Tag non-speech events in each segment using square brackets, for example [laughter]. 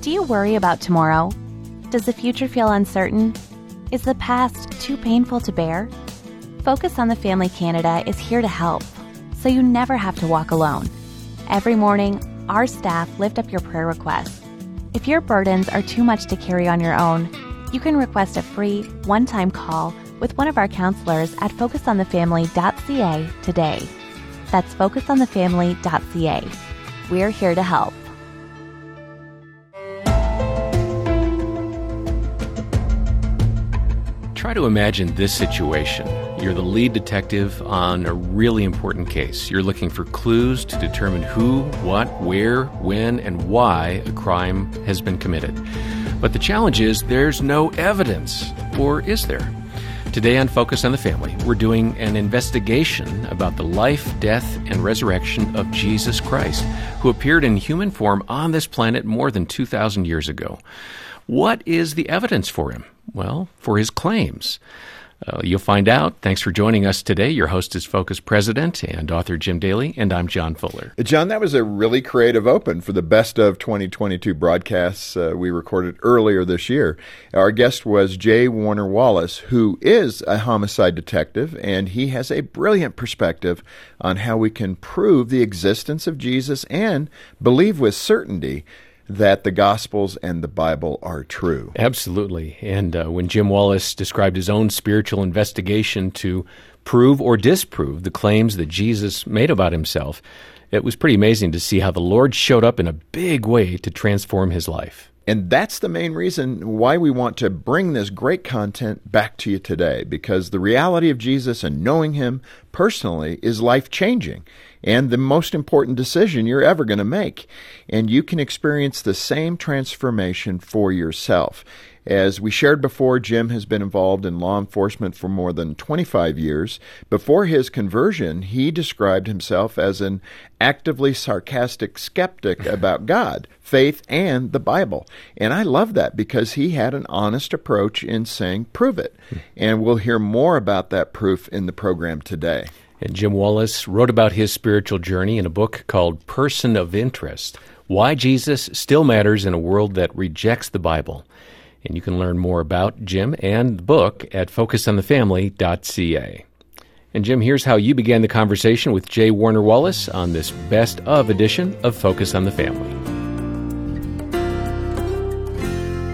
Do you worry about tomorrow? Does the future feel uncertain? Is the past too painful to bear? Focus on the Family Canada is here to help, so you never have to walk alone. Every morning, our staff lift up your prayer requests. If your burdens are too much to carry on your own, you can request a free, one time call with one of our counselors at focusonthefamily.ca today. That's focusonthefamily.ca. We're here to help. Try to imagine this situation. You're the lead detective on a really important case. You're looking for clues to determine who, what, where, when, and why a crime has been committed. But the challenge is there's no evidence. Or is there? Today on Focus on the Family, we're doing an investigation about the life, death, and resurrection of Jesus Christ, who appeared in human form on this planet more than 2,000 years ago. What is the evidence for him? Well, for his claims. Uh, you'll find out. Thanks for joining us today. Your host is Focus President and author Jim Daly, and I'm John Fuller. John, that was a really creative open for the best of 2022 broadcasts uh, we recorded earlier this year. Our guest was J. Warner Wallace, who is a homicide detective, and he has a brilliant perspective on how we can prove the existence of Jesus and believe with certainty that the Gospels and the Bible are true. Absolutely. And uh, when Jim Wallace described his own spiritual investigation to prove or disprove the claims that Jesus made about himself, it was pretty amazing to see how the Lord showed up in a big way to transform his life. And that's the main reason why we want to bring this great content back to you today, because the reality of Jesus and knowing Him personally is life changing and the most important decision you're ever going to make. And you can experience the same transformation for yourself. As we shared before, Jim has been involved in law enforcement for more than 25 years. Before his conversion, he described himself as an actively sarcastic skeptic [laughs] about God, faith, and the Bible. And I love that because he had an honest approach in saying, prove it. Hmm. And we'll hear more about that proof in the program today. And Jim Wallace wrote about his spiritual journey in a book called Person of Interest Why Jesus Still Matters in a World That Rejects the Bible. And you can learn more about Jim and the book at focusonthefamily.ca. And Jim, here's how you began the conversation with J. Warner Wallace on this best of edition of Focus on the Family.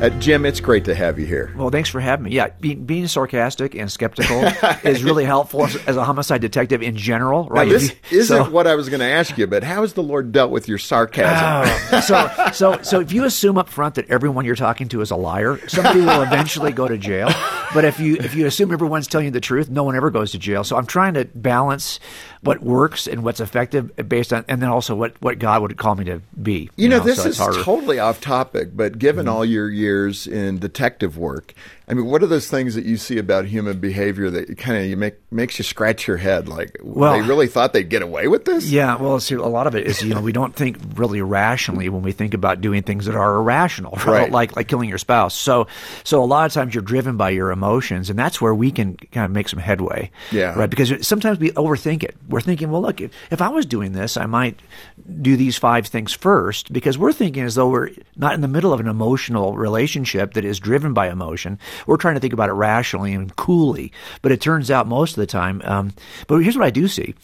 Uh, Jim, it's great to have you here. Well, thanks for having me. Yeah, be, being sarcastic and skeptical [laughs] is really helpful as, as, a homicide detective in general, right? Now, this [laughs] you, isn't so, what I was going to ask you, but how has the Lord dealt with your sarcasm? Oh, so, so, so if you assume up front that everyone you're talking to is a liar, somebody will eventually go to jail. But if you if you assume everyone's telling you the truth, no one ever goes to jail. So I'm trying to balance what works and what's effective based on, and then also what, what God would call me to be. You, you know, know, this so is totally off topic, but given mm-hmm. all your years in detective work, I mean, what are those things that you see about human behavior that kind of you make makes you scratch your head? Like, well, they really thought they'd get away with this? Yeah. Well, see, a lot of it is you know we don't think really rationally when we think about doing things that are irrational, right? right. Like like killing your spouse. So so a lot of times you're driven by your emotions, and that's where we can kind of make some headway. Yeah. Right. Because sometimes we overthink it. We're thinking, well, look, if, if I was doing this, I might do these five things first, because we're thinking as though we're not in the middle of an emotional relationship that is driven by emotion we're trying to think about it rationally and coolly, but it turns out most of the time. Um, but here's what I do see: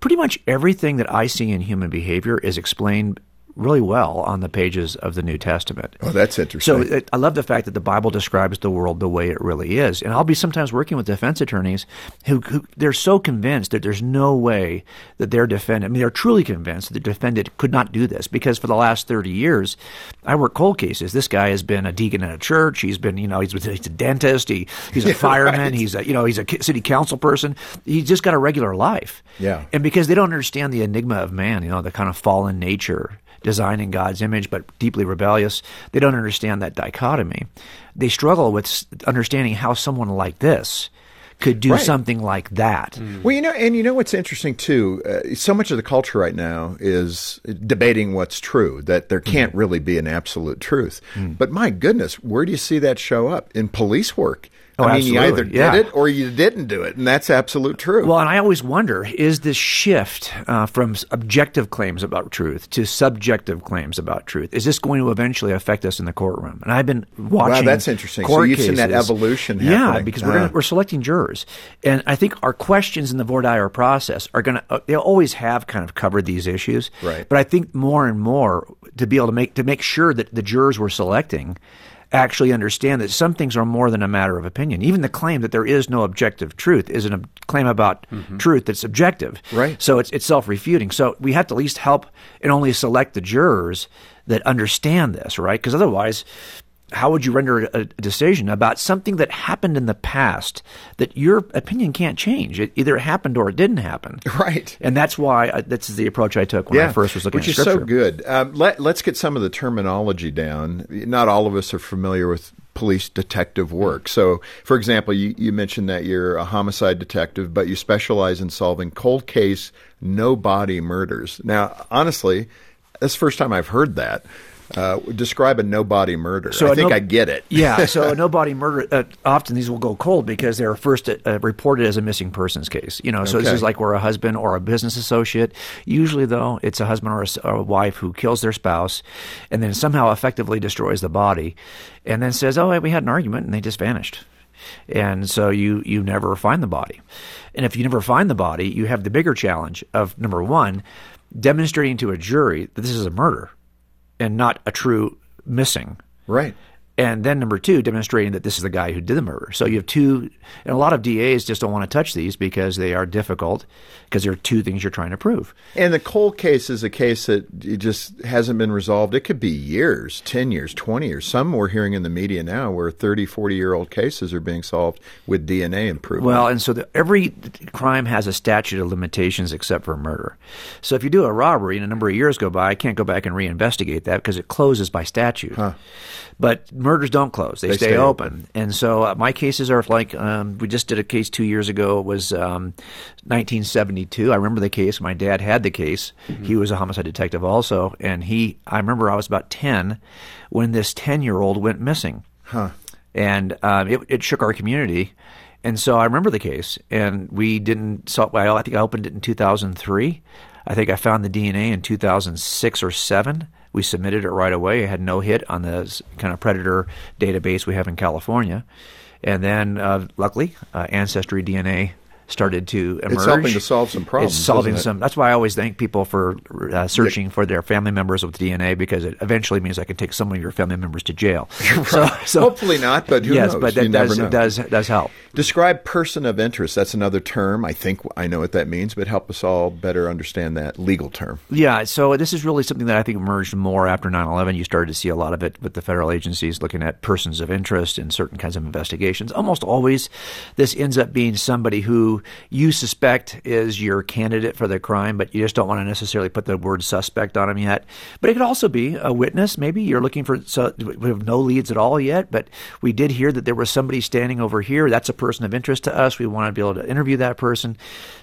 pretty much everything that I see in human behavior is explained really well on the pages of the New Testament. Oh, that's interesting. So I love the fact that the Bible describes the world the way it really is. And I'll be sometimes working with defense attorneys who, who they're so convinced that there's no way that their defendant, I mean, they're truly convinced that the defendant could not do this because for the last 30 years, I work cold cases. This guy has been a deacon in a church. He's been, you know, he's, he's a dentist. He, he's a [laughs] fireman. right. He's a, you know, he's a city council person. He's just got a regular life. Yeah. And because they don't understand the enigma of man, you know, the kind of fallen nature designed in God's image but deeply rebellious. They don't understand that dichotomy. They struggle with understanding how someone like this could do right. something like that. Mm. Well, you know, and you know what's interesting too. Uh, so much of the culture right now is debating what's true. That there can't mm. really be an absolute truth. Mm. But my goodness, where do you see that show up in police work? Oh, I mean, you either absolutely, yeah. did it or you didn't do it, and that's absolute truth. Well, and I always wonder is this shift uh, from objective claims about truth to subjective claims about truth, is this going to eventually affect us in the courtroom? And I've been watching. Wow, that's interesting. So court you've seen that cases. evolution Yeah, happening. because we're, Ah. gonna, we're selecting jurors. And I think our questions in the voir dire process are going to, uh, they always have kind of covered these issues. Right. But I think more and more to be able to make, to make sure that the jurors we're selecting actually understand that some things are more than a matter of opinion. Even the claim that there is no objective truth is a claim about mm-hmm. truth that's objective. Right. So it's, it's self refuting. So we have to at least help and only select the jurors that understand this, right? Because otherwise, how would you render a, decision about something that happened in the past that your opinion can't change? It either happened or it didn't happen. [laughs] Right. And that's why I, that's the approach I took when yeah, I first was looking which at is so good. Um, let, let's get some of the terminology down. Not all of us are familiar with police detective work. So, for example, you, you mentioned that you're a homicide detective, but you specialize in solving cold case, no body murders. Now, honestly, that's the first time I've heard that. Uh, describe a no body murder. So I think no- I get it. yeah, [laughs] so a no body murder. Uh, often these will go cold because they're first uh, reported as a missing persons case. You know, so this is like we're a husband or a business associate. Usually, though, it's a husband or a, or a wife who kills their spouse, and then somehow effectively destroys the body, and then says, "Oh, we had an argument," and they just vanished. And so you you never find the body, and if you never find the body, you have the bigger challenge of number one, demonstrating to a jury that this is a murder, and not a true missing. Right. And then number two, demonstrating that this is the guy who did the murder. So you have two, and a lot of DAs just don't want to touch these because they are difficult because there are two things you're trying to prove. And the cold case is a case that it just hasn't been resolved. It could be years, 10 years, 20 years. Some we're hearing in the media now where 30, 40 year old cases are being solved with DNA improvement. Well, and so the, every crime has a statute of limitations except for murder. So if you do a robbery and a number of years go by, I can't go back and reinvestigate that because it closes by statute. But murders don't close; they, They stay, stay open. And so uh, my cases are like um, we just did a case two years ago. It was um, 1972. I remember the case. My dad had the case. He was a homicide detective also, and he. I remember I was about ten when this ten-year-old went missing and um, it, it shook our community. And so I remember the case, and we didn't. So well, I think I opened it in 2003. I think I found the DNA in 2006 or seven. We submitted it right away. It had no hit on the kind of predator database we have in California, and then uh, luckily, uh, Ancestry DNA started to emerge. It's helping to solve some problems, It's solving it? some. That's why I always thank people for uh, searching for their family members with DNA because it eventually means I can take some of your family members to jail. [laughs] So, so Hopefully not, but who yes, knows? but that does does does help. Describe person of interest. That's another term. I think I know what that means, but help us all better understand that legal term. Yeah, so this is really something that I think emerged more after 9/11. You started to see a lot of it with the federal agencies looking at persons of interest in certain kinds of investigations. Almost always, this ends up being somebody who you suspect is your candidate for the crime, but you just don't want to necessarily put the word suspect on him yet. But it could also be a witness. Maybe you're looking for. So we have no leads at all yet, but we did hear that there was somebody standing over here. That's a person of interest to us. We want to be able to interview that person.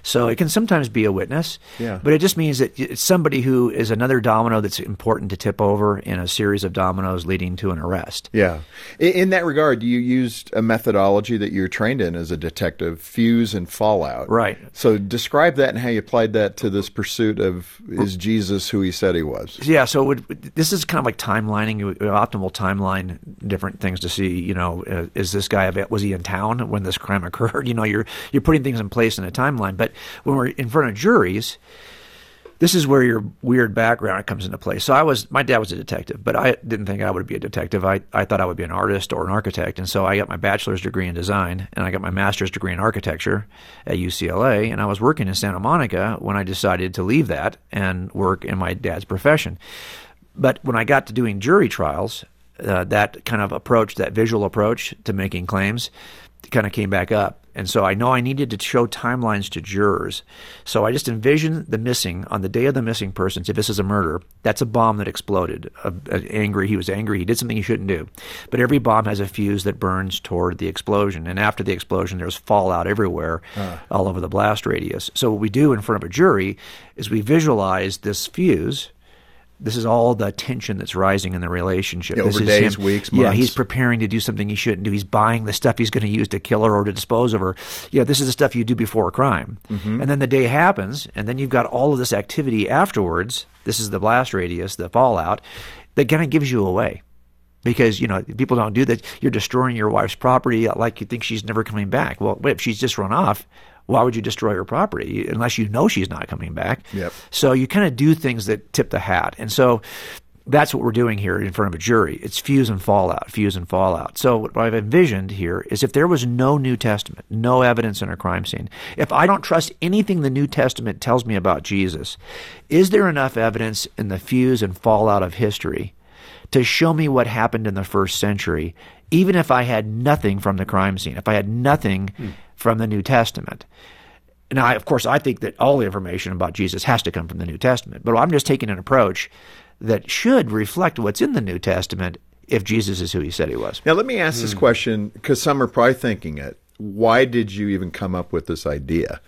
So it can sometimes be a witness. Yeah. But it just means that it's somebody who is another domino that's important to tip over in a series of dominoes leading to an arrest. Yeah. In, that regard, you used a methodology that you're trained in as a detective, fuse and fallout. Right. So describe that and how you applied that to this pursuit of is Jesus who he said he was? Yeah, so it would, this is kind of like timelining, optimal timeline, different things to see. You know, uh, is this guy was he in town when this crime [laughs] occurred? You know, you're you're putting things in place in a timeline. But when we're in front of juries, this is where your weird background comes into play. So I was, my dad was a detective, but I didn't think I would be a detective. I, I thought I would be an artist or an architect. And so I got my bachelor's degree in design and I got my master's degree in architecture at UCLA. And I was working in Santa Monica when I decided to leave that and work in my dad's profession. But when I got to doing jury trials, uh, that kind of approach, that visual approach to making claims, kind of came back up. And so I know I needed to show timelines to jurors. So I just envisioned the missing on the day of the missing person. If this is a murder, that's a bomb that exploded. Uh, uh, angry, he was angry. He did something he shouldn't do. But every bomb has a fuse that burns toward the explosion. And after the explosion, there's fallout everywhere, all over the blast radius. So what we do in front of a jury is we visualize this fuse This is all the tension that's rising in the relationship. Yeah, this over is days, him, weeks, Yeah, he's preparing to do something he shouldn't do. He's buying the stuff he's going to use to kill her or to dispose of her. Yeah, this is the stuff you do before a crime. Mm-hmm. And then the day happens, and then you've got all of this activity afterwards. This is the blast radius, the fallout, that kind of gives you away. Because, you know, people don't do that. You're destroying your wife's property like you think she's never coming back. Well, wait, if she's just run off, why would you destroy her property unless you know she's not coming back? Yep. So you kind of do things that tip the hat. And so that's what we're doing here in front of a jury. It's fuse and fallout, fuse and fallout. So what I've envisioned here is if there was no New Testament, no evidence in a crime scene, if I don't trust anything the New Testament tells me about Jesus, is there enough evidence in the fuse and fallout of history to show me what happened in the first century, even if I had nothing from the crime scene, if I had nothing hmm. From the New Testament? Now, I, of course, I think that all the information about Jesus has to come from the New Testament, but I'm just taking an approach that should reflect what's in the New Testament if Jesus is who he said he was. Now, let me ask this hmm. question because some are probably thinking it. Why did you even come up with this idea?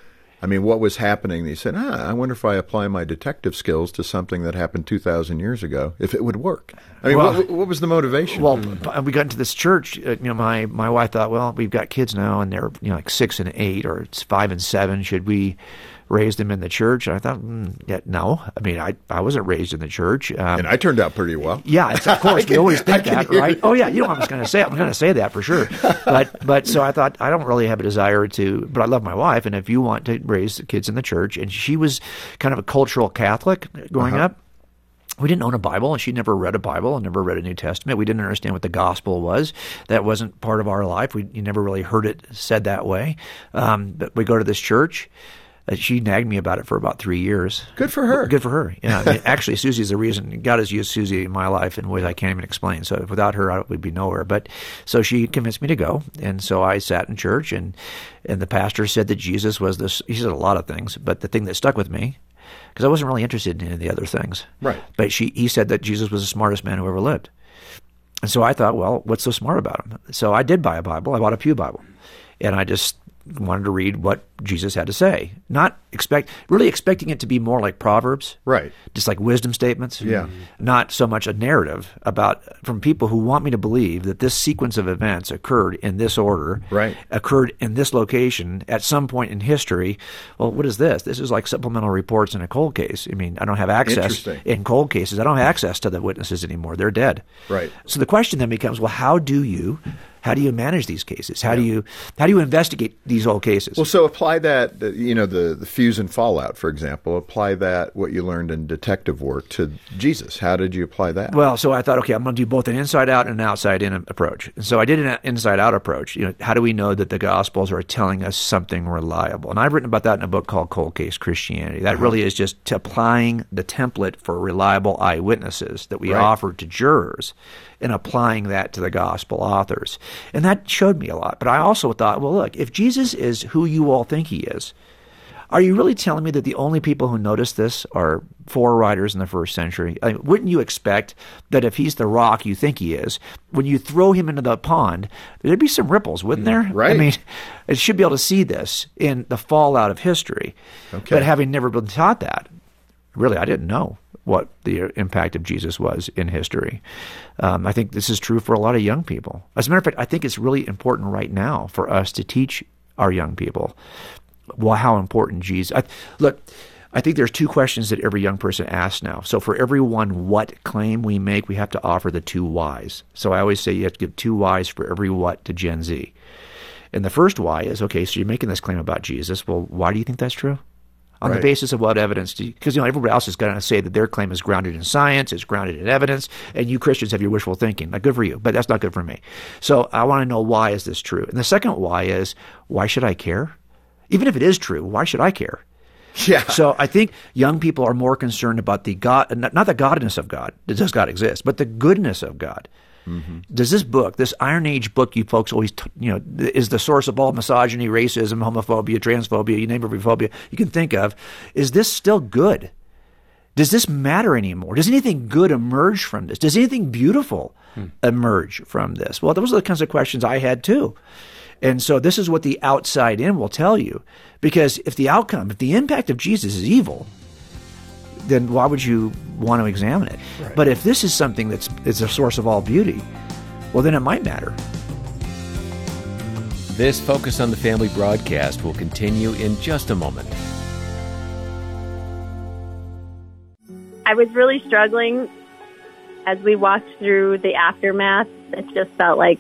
I mean, what was happening? He said, ah, I wonder if I apply my detective skills to something that happened 2,000 years ago, if it would work. I mean, Well- what, what was the motivation? Well, we got into this church. Uh, you know, my my wife thought, well, we've got kids now, and they're you know like six and eight, or it's five and seven. Should we raise them in the church? And I thought, mm, yeah, no. I mean, I I wasn't raised in the church. Um, and I turned out pretty well. Yeah, it's, of [laughs] course we always think that, right? Oh yeah, you know what I was going to say. I'm going to say that for sure. But but so I thought I don't really have a desire to, but I love my wife, and if you want to raise the kids in the church, and she was kind of a cultural Catholic growing Uh-huh. up. We didn't own a Bible, and she never read a Bible and never read a New Testament. We didn't understand what the gospel was. That wasn't part of our life. We you never really heard it said that way. Um, but we go to this church. Uh, she nagged me about it for about three years. Good for her. Good for her. Yeah. [laughs] I mean, actually, Susie's the reason God has used Susie in my life in ways I can't even explain. So without her, I would be nowhere. But so she convinced me to go, and so I sat in church, and and the pastor said that Jesus was this. He said a lot of things, but the thing that stuck with me. Because I wasn't really interested in any of the other things, Right. But she, he said that Jesus was the smartest man who ever lived, and so I thought, well, what's so smart about him? So I did buy a Bible. I bought a Pew Bible, and I just wanted to read what Jesus had to say, not expect really expecting it to be more like Proverbs, Right. Just like wisdom statements, Yeah. Not so much a narrative about from people who want me to believe that this sequence of events occurred in this order, Right. Occurred in this location at some point in history. Well, what is this? This is like supplemental reports in a cold case. I mean, I don't have access in cold cases. I don't have access to the witnesses anymore. They're dead. Right. So the question then becomes, well, how do you how do you manage these cases? How do you how do you investigate these old cases? Well, so apply that, you know, the, the fuse and fallout, for example. Apply that, what you learned in detective work, to Jesus. How did you apply that? Well, so I thought, okay, I'm going to do both an inside out and an outside in approach. And so I did an inside out approach. You know, how do we know that the Gospels are telling us something reliable? And I've written about that in a book called Cold Case Christianity. That uh-huh. really is just applying the template for reliable eyewitnesses that we Right. offered to jurors and applying that to the gospel authors. And that showed me a lot. But I also thought, well, look, if Jesus is who you all think he is, are you really telling me that the only people who noticed this are four writers in the first century? I mean, wouldn't you expect that if he's the rock you think he is, when you throw him into the pond, there'd be some ripples, wouldn't there? Right. I mean, it should be able to see this in the fallout of history. Okay. But having never been taught that, really, I didn't know what the impact of Jesus was in history. Um, I think this is true for a lot of young people. As a matter of fact, I think it's really important right now for us to teach our young people well, how important Jesus. I, look, I think there's two questions that every young person asks now. So for every one what claim we make, we have to offer the two whys. So I always say you have to give two whys for every what to Gen Z. And the first why is okay. So you're making this claim about Jesus. Well, why do you think that's true? On Right. the basis of what evidence? do you Because you know everybody else is going to say that their claim is grounded in science, it's grounded in evidence, and you Christians have your wishful thinking. Like, good for you, but that's not good for me. So I want to know why is this true? And the second why is why should I care? Even if it is true, why should I care? yeah. So I think young people are more concerned about the God, not not the godness of God. Does God exist? But the goodness of God. Mm-hmm. Does this book, this Iron Age book, you folks always, t- you know, is the source of all misogyny, racism, homophobia, transphobia, you name every phobia you can think of, is this still good? Does this matter anymore? Does anything good emerge from this? Does anything beautiful hmm. emerge from this? Well, those are the kinds of questions I had too. And so this is what the outside in will tell you. Because if the outcome, if the impact of Jesus is evil, then why would you want to examine it? Right. But if this is something that's is a source of all beauty, well, then it might matter. This Focus on the Family broadcast will continue in just a moment. I was really struggling as we walked through the aftermath. It just felt like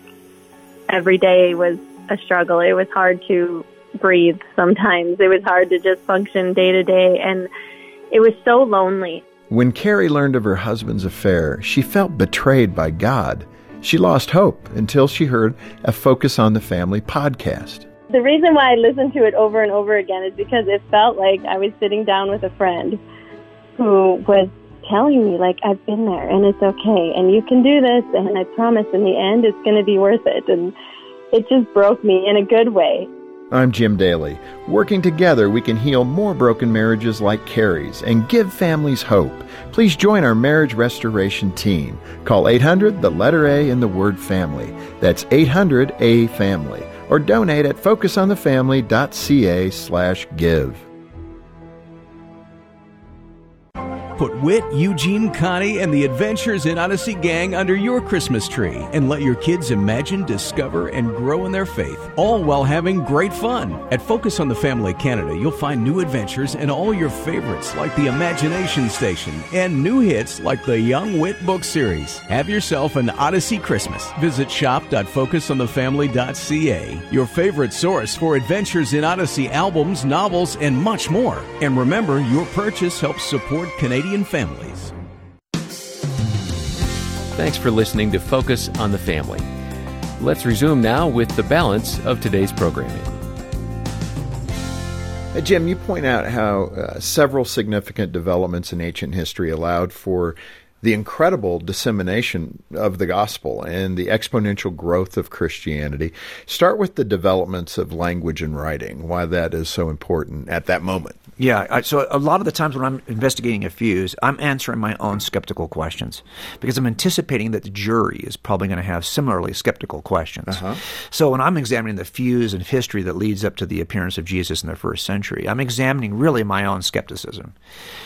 every day was a struggle. It was hard to breathe sometimes. It was hard to just function day to day, and it was so lonely. When Carrie learned of her husband's affair, she felt betrayed by God. She lost hope until she heard a Focus on the Family podcast. The reason why I listened to it over and over again is because it felt like I was sitting down with a friend who was telling me, like, I've been there and it's okay and you can do this and I promise in the end it's going to be worth it. And it just broke me in a good way. I'm Jim Daly. Working together, we can heal more broken marriages like Carrie's and give families hope. Please join our marriage restoration team. Call 800 the letter A in the word family. That's 800 A family. Or donate at focusonthefamily.ca slash give. Put Whit, Eugene, Connie, and the Adventures in Odyssey gang under your Christmas tree and let your kids imagine, discover, and grow in their faith, all while having great fun. At Focus on the Family Canada, you'll find new adventures and all your favorites like the Imagination Station and new hits like the Young Whit book series. Have yourself an Odyssey Christmas. Visit shop.focusonthefamily.ca, your favorite source for Adventures in Odyssey albums, novels, and much more. And remember, your purchase helps support Canadian Canadian families. Thanks for listening to Focus on the Family. Let's resume now with the balance of today's programming. Uh, Jim, you point out how uh, several significant developments in ancient history allowed for the incredible dissemination of the gospel and the exponential growth of Christianity. Start with the developments of language and writing, why that is so important at that moment. Yeah, I, so a lot of the times when I'm investigating a fuse, I'm answering my own skeptical questions because I'm anticipating that the jury is probably going to have similarly skeptical questions. Uh-huh. So when I'm examining the fuse and history that leads up to the appearance of Jesus in the first century, I'm examining really my own skepticism.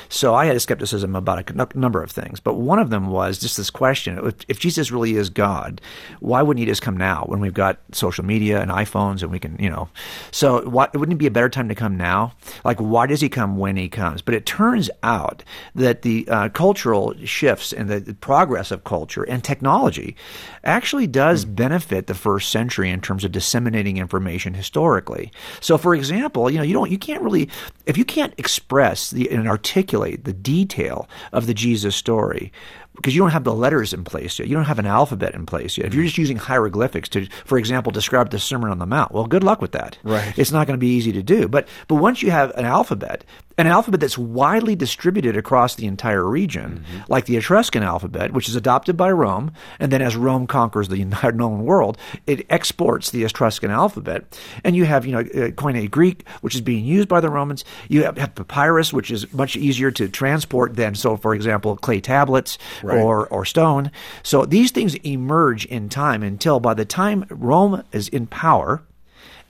So I had a skepticism about a number of things, but one of them was just this question: if, if Jesus really is God, why wouldn't He just come now when we've got social media and iPhones and we can, you know? So why, wouldn't it be a better time to come now? Like, why does He come when He comes? But it turns out that the uh, cultural shifts and the, the, progress of culture and technology actually does mm. benefit the first century in terms of disseminating information historically. So, for example, you know, you don't, you can't really, if you can't express the, and articulate the detail of the Jesus story, because you don't have the letters in place yet. You don't have an alphabet in place yet. If you're just using hieroglyphics to, for example, describe the Sermon on the Mount, well, good luck with that. Right. It's not going to be easy to do. But but once you have an alphabet, an alphabet that's widely distributed across the entire region, mm-hmm. like the Etruscan alphabet, which is adopted by Rome, and then as Rome conquers the [laughs] entire known world, it exports the Etruscan alphabet. And you have, you know, uh, Koine Greek, which is being used by the Romans. You have, have papyrus, which is much easier to transport than, so for example, clay tablets right. or, or stone. So these things emerge in time until by the time Rome is in power,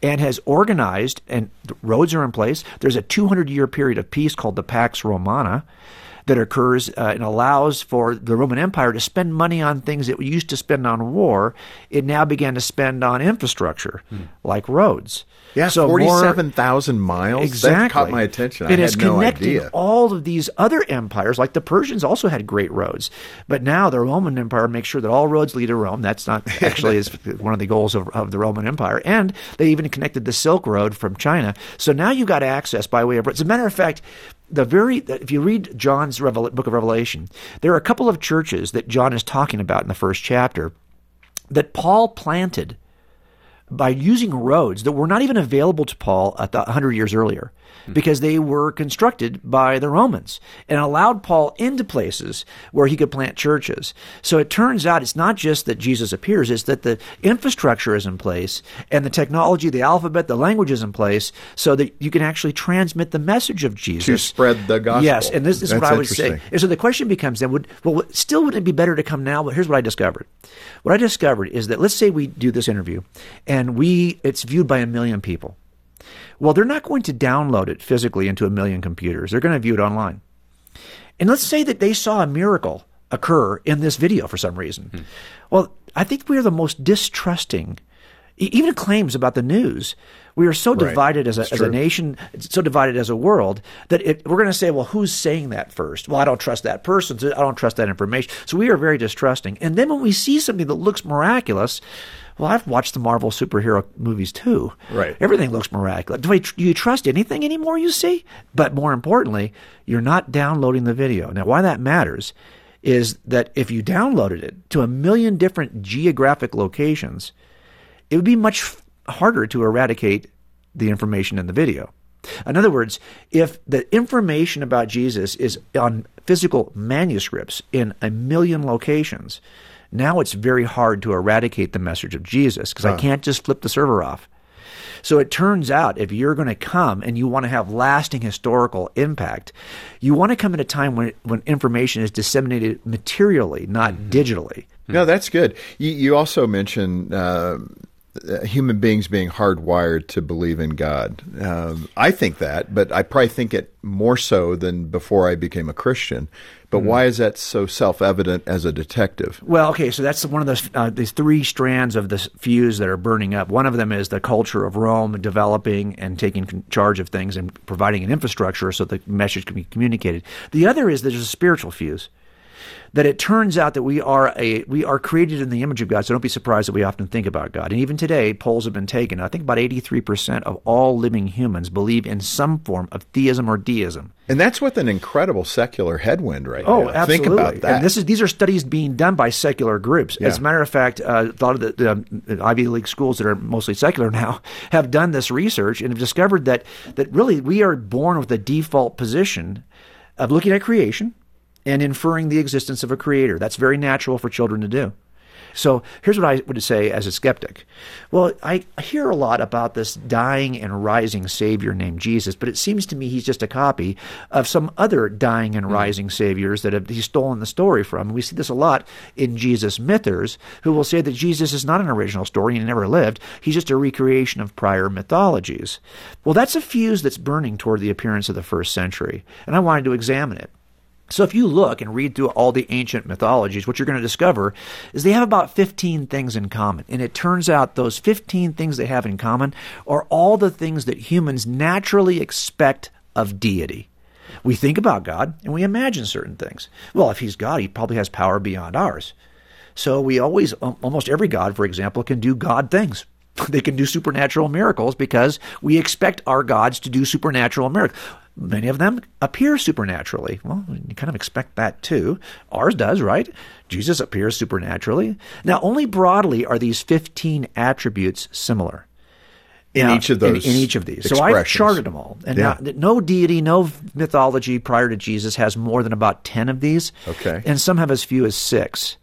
and has organized, and roads are in place. There's a 200 year period of peace called the Pax Romana that occurs uh, and allows for the Roman Empire to spend money on things it used to spend on war. It now began to spend on infrastructure, hmm. like roads. Yeah, so forty-seven thousand miles. Exactly, that caught my attention. It I no connected idea. all of these other empires. Like the Persians also had great roads, but now the Roman Empire makes sure that all roads lead to Rome. That's not [laughs] actually is one of the goals of, of the Roman Empire, and they even connected the Silk Road from China. So now you've got access by way of. As a matter of fact, the very if you read John's Revel- book of Revelation, there are a couple of churches that John is talking about in the first chapter that Paul planted by using roads that were not even available to Paul a 100 years earlier Hmm. because they were constructed by the Romans and allowed Paul into places where he could plant churches. So it turns out it's not just that Jesus appears, it's that the infrastructure is in place and the technology, the alphabet, the language is in place so that you can actually transmit the message of Jesus. To spread the gospel. Yes, and this, this is what I would say. And so the question becomes then, would, well, still wouldn't it be better to come now? But here's what I discovered. What I discovered is that let's say we do this interview and we it's viewed by a million people. Well, they're not going to download it physically into a million computers. They're going to view it online. And let's say that they saw a miracle occur in this video for some reason. Hmm. Well, I think we are the most distrusting, even claims about the news. We are so Right. divided as a, as a nation, so divided as a world that it, we're going to say, well, who's saying that first? Well, I don't trust that person. So I don't trust that information. So we are very distrusting. And then when we see something that looks miraculous, well, I've watched the Marvel superhero movies too. Right. Everything looks miraculous. Do, I, do you trust anything anymore you see? But more importantly, you're not downloading the video. Now, why that matters is that if you downloaded it to a million different geographic locations, it would be much harder to eradicate the information in the video. In other words, if the information about Jesus is on physical manuscripts in a million locations, now it's very hard to eradicate the message of Jesus because I can't just flip the server off. So it turns out if you're going to come and you want to have lasting historical impact, you want to come at a time when, when information is disseminated materially, not digitally. No, that's good. You, you also mentioned uh, human beings being hardwired to believe in God. Um, I think that, but I probably think it more so than before I became a Christian. But why is that so self evident as a detective? Well, okay, so that's one of those uh, these three strands of this fuse that are burning up. One of them is the culture of Rome developing and taking charge of things and providing an infrastructure so the message can be communicated. The other is there's a spiritual fuse. That it turns out that we are a we are created in the image of God. So don't be surprised that we often think about God. And even today, polls have been taken. I think about 83% of all living humans believe in some form of theism or deism. And that's with an incredible secular headwind right Oh, now. absolutely. Think about that. And this is these are studies being done by secular groups. As a matter of fact, uh, a lot of the, the, the Ivy League schools that are mostly secular [laughs] now have done this research and have discovered that that really we are born with a default position of looking at creation and inferring the existence of a creator. That's very natural for children to do. So here's what I would say as a skeptic. Well, I hear a lot about this dying and rising Savior named Jesus, but it seems to me he's just a copy of some other dying and hmm. rising Saviors that have, he's stolen the story from. We see this a lot in Jesus mythers, who will say that Jesus is not an original story and he never lived. He's just a recreation of prior mythologies. Well, that's a fuse that's burning toward the appearance of the first century, and I wanted to examine it. So if you look and read through all the ancient mythologies, what you're going to discover is they have about 15 things in common. And it turns out those 15 things they have in common are all the things that humans naturally expect of deity. We think about God and we imagine certain things. Well, if he's God, he probably has power beyond ours. So we always, almost every God, for example, can do God things. [laughs] They can do supernatural miracles because we expect our gods to do supernatural miracles. Many of them appear supernaturally. Well, you kind of expect that too. Ours does, right? Jesus appears supernaturally. Now, only broadly are these 15 attributes similar. In Now, each of those in, in each of these. So I charted them all. And Yeah. now, no deity, no mythology prior to Jesus has more than about 10 of these. Okay. And some have as few as six.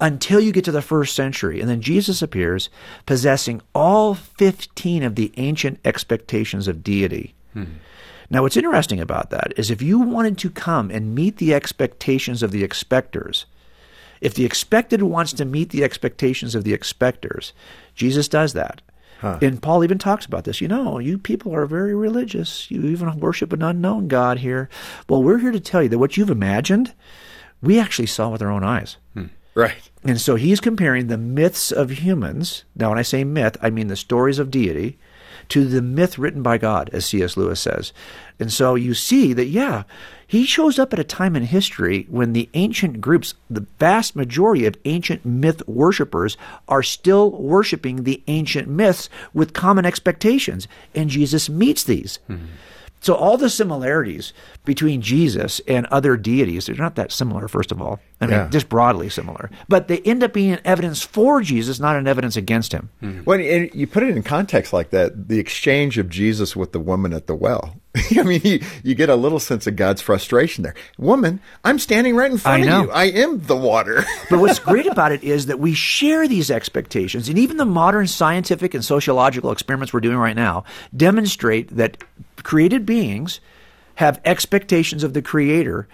Until you get to the first century. And then Jesus appears possessing all 15 of the ancient expectations of deity. Hmm. Now, what's interesting about that is if you wanted to come and meet the expectations of the expectors, if the expected wants to meet the expectations of the expectors, Jesus does that. And Paul even talks about this. You know, you people are very religious. You even worship an unknown God here. Well, we're here to tell you that what you've imagined, we actually saw with our own eyes. Hmm. right. And so he's comparing the myths of humans. Now, when I say myth, I mean the stories of deity to the myth written by God, as C.S. Lewis says. And so you see that, yeah, he shows up at a time in history when the ancient groups, the vast majority of ancient myth worshippers, are still worshiping the ancient myths with common expectations. And Jesus meets these. Hmm. So all the similarities between Jesus and other deities, they're not that similar, first of all. I mean, Yeah. just broadly similar. But they end up being an evidence for Jesus, not an evidence against him. Hmm. When and you put it in context like that, the exchange of Jesus with the woman at the well. [laughs] I mean, you, you get a little sense of God's frustration there. Woman, I'm standing right in front I of you. I am the water. [laughs] But what's great about it [laughs] is that we share these expectations, and even the modern scientific and sociological experiments we're doing right now demonstrate that created beings have expectations of the Creator.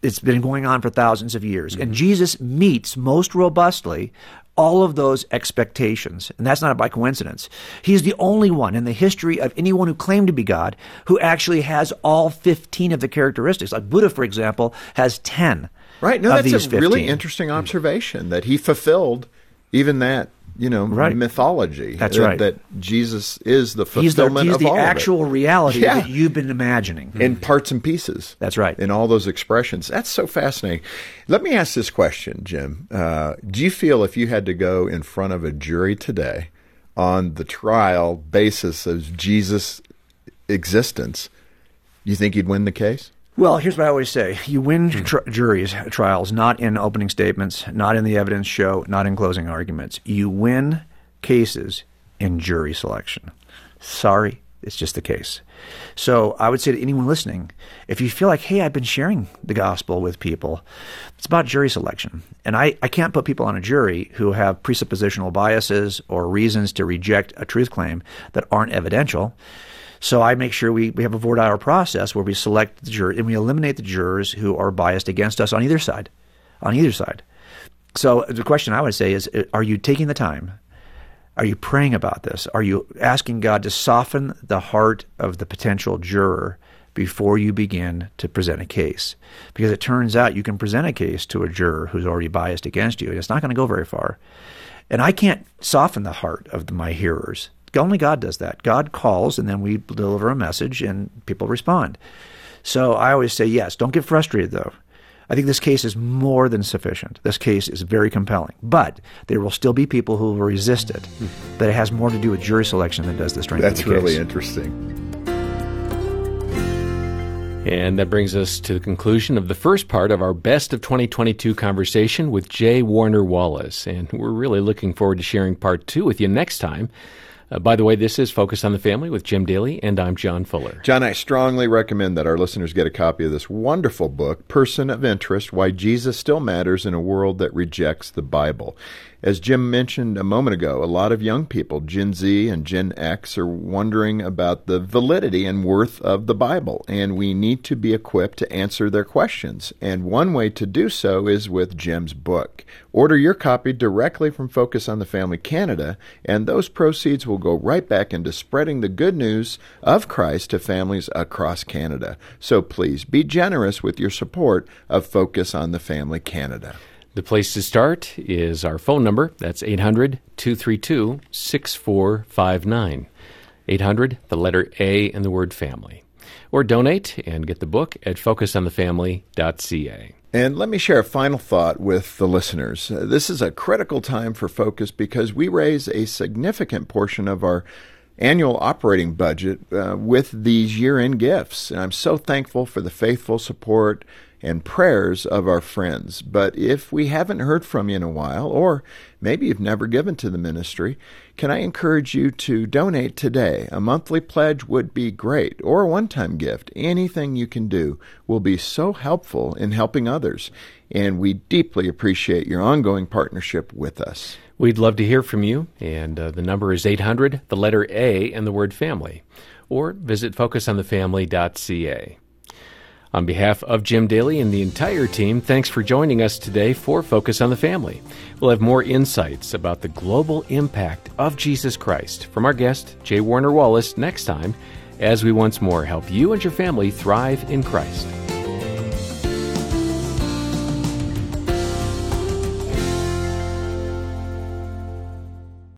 It's been going on for thousands of years, and mm-hmm. Jesus meets most robustly all of those expectations. And that's not by coincidence. He's the only one in the history of anyone who claimed to be God who actually has all 15 of the characteristics. Like Buddha, for example, has 10. Right. No, that's a 15. really interesting hmm. observation that he fulfilled even that, you know, Right. mythology. That's that, right. That Jesus is the He's the, fulfillment he's of the all of it. actual reality Yeah. that you've been imagining. in parts and pieces. That's right. In all those expressions. That's so fascinating. Let me ask this question, Jim. Uh, do you feel if you had to go in front of a jury today on the trial basis of Jesus' existence, you think you'd win the case? Well, here's what I always say: you win hmm. tr- juries trials not in opening statements, not in the evidence show, not in closing arguments. You win cases in jury selection. Sorry, it's just the case. So I would say to anyone listening, if you feel like, hey, I've been sharing the gospel with people, it's about jury selection. And I, I can't put people on a jury who have presuppositional biases or reasons to reject a truth claim that aren't evidential. So I make sure we, we have a voir dire process where we select the jurors and we eliminate the jurors who are biased against us on either side. On either side. So the question I would say is uh, are you taking the time? Are you praying about this? Are you asking God to soften the heart of the potential juror before you begin to present a case? Because it turns out you can present a case to a juror who's already biased against you, and it's not going to go very far. And I can't soften the heart of my hearers. Only God does that. God calls, and then we deliver a message, and people respond. So I always say, yes, don't get frustrated, though. I think this case is more than sufficient. This case is very compelling. But there will still be people who will resist it. But it has more to do with jury selection than does the strength That's of the case. really interesting. And that brings us to the conclusion of the first part of our Best of 2022 conversation with J. Warner Wallace. And we're really looking forward to sharing part two with you next time. Uh, by the way, this is Focus on the Family with Jim Daly, and I'm John Fuller. John, I strongly recommend that our listeners get a copy of this wonderful book, Person of Interest Why Jesus Still Matters in a World That Rejects the Bible. As Jim mentioned a moment ago, a lot of young people, Gen Z and Gen X, are wondering about the validity and worth of the Bible, and we need to be equipped to answer their questions. And one way to do so is with Jim's book. Order your copy directly from Focus on the Family Canada, and those proceeds will go right back into spreading the good news of Christ to families across Canada. So please be generous with your support of Focus on the Family Canada. The place to start is our phone number. That's 800 232 6459. 800, the letter A, and the word family. Or donate and get the book at focusonthefamily.ca. And let me share a final thought with the listeners. Uh, This is a critical time for focus because we raise a significant portion of our annual operating budget uh, with these year end gifts. And I'm so thankful for the faithful support and prayers of our friends. But if we haven't heard from you in a while, or maybe you've never given to the ministry, can I encourage you to donate today? A monthly pledge would be great, or a one time gift. Anything you can do will be so helpful in helping others. And we deeply appreciate your ongoing partnership with us. We'd love to hear from you, and uh, the number is 800, the letter A, and the word family. Or visit focusonthefamily.ca. On behalf of Jim Daly and the entire team, thanks for joining us today for Focus on the Family. We'll have more insights about the global impact of Jesus Christ from our guest, J. Warner Wallace, next time as we once more help you and your family thrive in Christ.